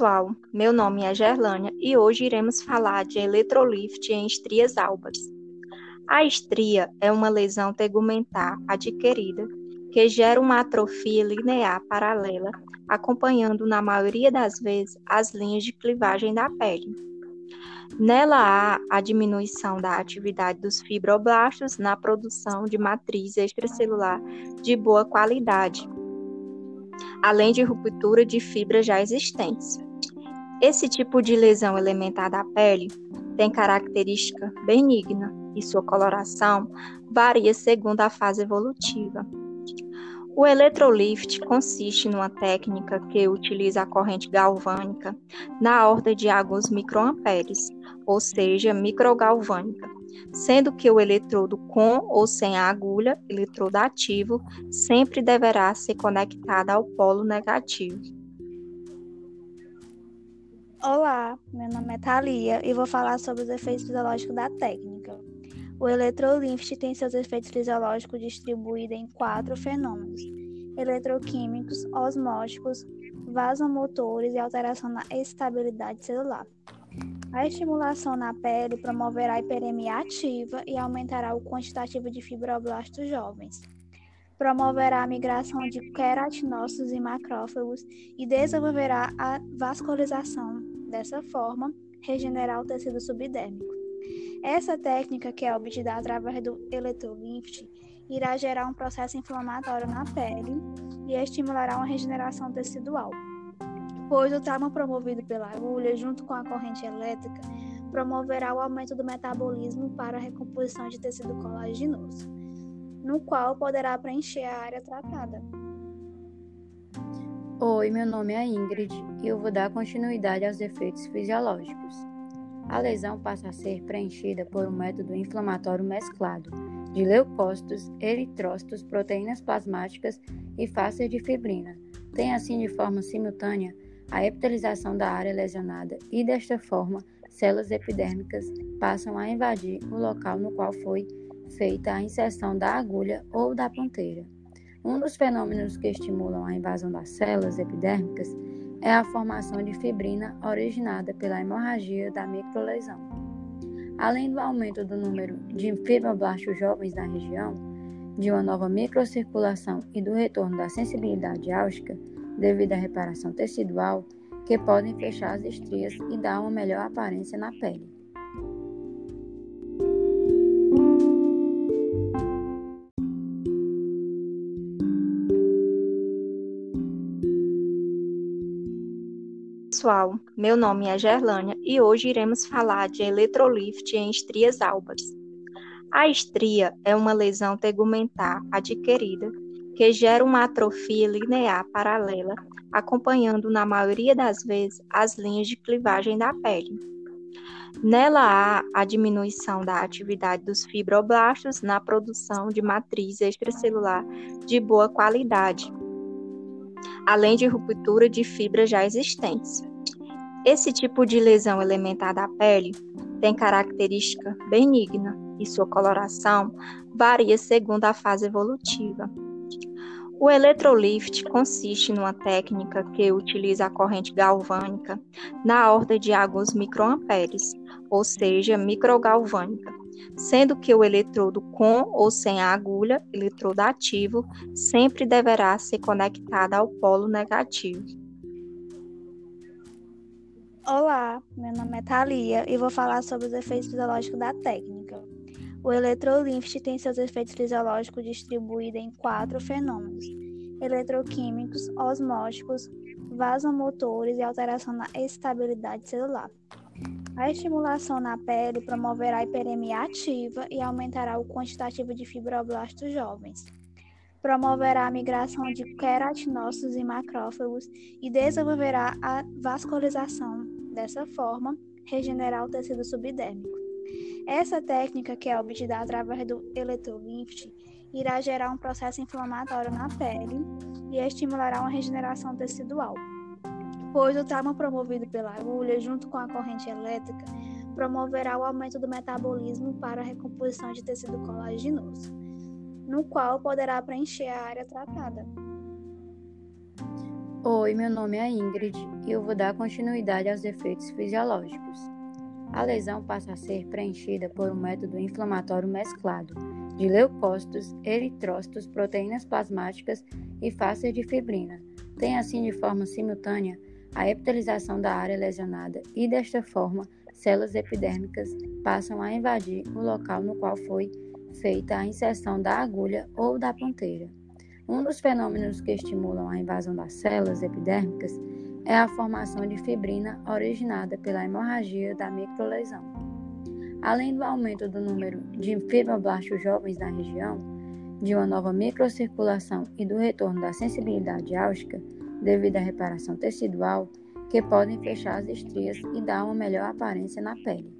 pessoal, meu nome é Gerlânia e hoje iremos falar de eletrolift em estrias albas. A estria é uma lesão tegumentar adquirida que gera uma atrofia linear paralela, acompanhando na maioria das vezes as linhas de clivagem da pele. Nela há a diminuição da atividade dos fibroblastos na produção de matriz extracelular de boa qualidade, além de ruptura de fibras já existentes. Esse tipo de lesão elementar da pele tem característica benigna e sua coloração varia segundo a fase evolutiva. O eletrolift consiste numa técnica que utiliza a corrente galvânica na ordem de alguns microamperes, ou seja, microgalvânica, sendo que o eletrodo com ou sem a agulha, eletrodo ativo, sempre deverá ser conectado ao polo negativo. Olá, meu nome é Thalia e vou falar sobre os efeitos fisiológicos da técnica. O eletrolift tem seus efeitos fisiológicos distribuídos em quatro fenômenos: eletroquímicos, osmóticos, vasomotores e alteração na estabilidade celular. A estimulação na pele promoverá a hiperemia ativa e aumentará o quantitativo de fibroblastos jovens. Promoverá a migração de queratinócitos e macrófagos e desenvolverá a vascularização. Dessa forma, regenerar o tecido subdérmico. Essa técnica, que é obtida através do eletrolift, irá gerar um processo inflamatório na pele e estimulará uma regeneração tecidual pois o trauma promovido pela agulha, junto com a corrente elétrica, promoverá o aumento do metabolismo para a recomposição de tecido colaginoso, no qual poderá preencher a área tratada. Oi, meu nome é Ingrid e eu vou dar continuidade aos efeitos fisiológicos. A lesão passa a ser preenchida por um método inflamatório mesclado de leucócitos, eritrócitos, proteínas plasmáticas e fáscias de fibrina. Tem assim de forma simultânea a epitelização da área lesionada e, desta forma, células epidérmicas passam a invadir o local no qual foi feita a inserção da agulha ou da ponteira. Um dos fenômenos que estimulam a invasão das células epidérmicas é a formação de fibrina originada pela hemorragia da microlesão. Além do aumento do número de fibroblastos jovens na região, de uma nova microcirculação e do retorno da sensibilidade álstica, devido à reparação tecidual, que podem fechar as estrias e dar uma melhor aparência na pele. Pessoal, meu nome é Gerlânia e hoje iremos falar de eletrolift em estrias albas. A estria é uma lesão tegumentar adquirida que gera uma atrofia linear paralela, acompanhando na maioria das vezes as linhas de clivagem da pele. Nela há a diminuição da atividade dos fibroblastos na produção de matriz extracelular de boa qualidade, além de ruptura de fibras já existentes. Esse tipo de lesão elementar da pele tem característica benigna e sua coloração varia segundo a fase evolutiva. O eletrolift consiste numa técnica que utiliza a corrente galvânica na ordem de alguns microamperes, ou seja, microgalvânica, sendo que o eletrodo com ou sem a agulha, eletrodo ativo, sempre deverá ser conectado ao polo negativo. Olá, meu nome é Thalia e vou falar sobre os efeitos fisiológicos da técnica. O eletrolift tem seus efeitos fisiológicos distribuídos em quatro fenômenos: eletroquímicos, osmóticos, vasomotores e alteração na estabilidade celular. A estimulação na pele promoverá a hiperemia ativa e aumentará o quantitativo de fibroblastos jovens. Promoverá a migração de queratinócitos e macrófagos e desenvolverá a vascularização. Dessa forma, regenerar o tecido subdérmico. Essa técnica, que é obtida através do eletrolift, irá gerar um processo inflamatório na pele e estimulará uma regeneração tecidual, pois o trauma promovido pela agulha, junto com a corrente elétrica, promoverá o aumento do metabolismo para a recomposição de tecido colaginoso, no qual poderá preencher a área tratada. Oi, meu nome é Ingrid e eu vou dar continuidade aos efeitos fisiológicos. A lesão passa a ser preenchida por um método inflamatório mesclado de leucócitos, eritrócitos, proteínas plasmáticas e fáscias de fibrina. Tem assim de forma simultânea a epitelização da área lesionada e desta forma células epidérmicas passam a invadir o local no qual foi feita a inserção da agulha ou da ponteira. Um dos fenômenos que estimulam a invasão das células epidérmicas é a formação de fibrina originada pela hemorragia da microlesão. Além do aumento do número de fibroblastos jovens na região, de uma nova microcirculação e do retorno da sensibilidade álstica devido à reparação tecidual, que podem fechar as estrias e dar uma melhor aparência na pele.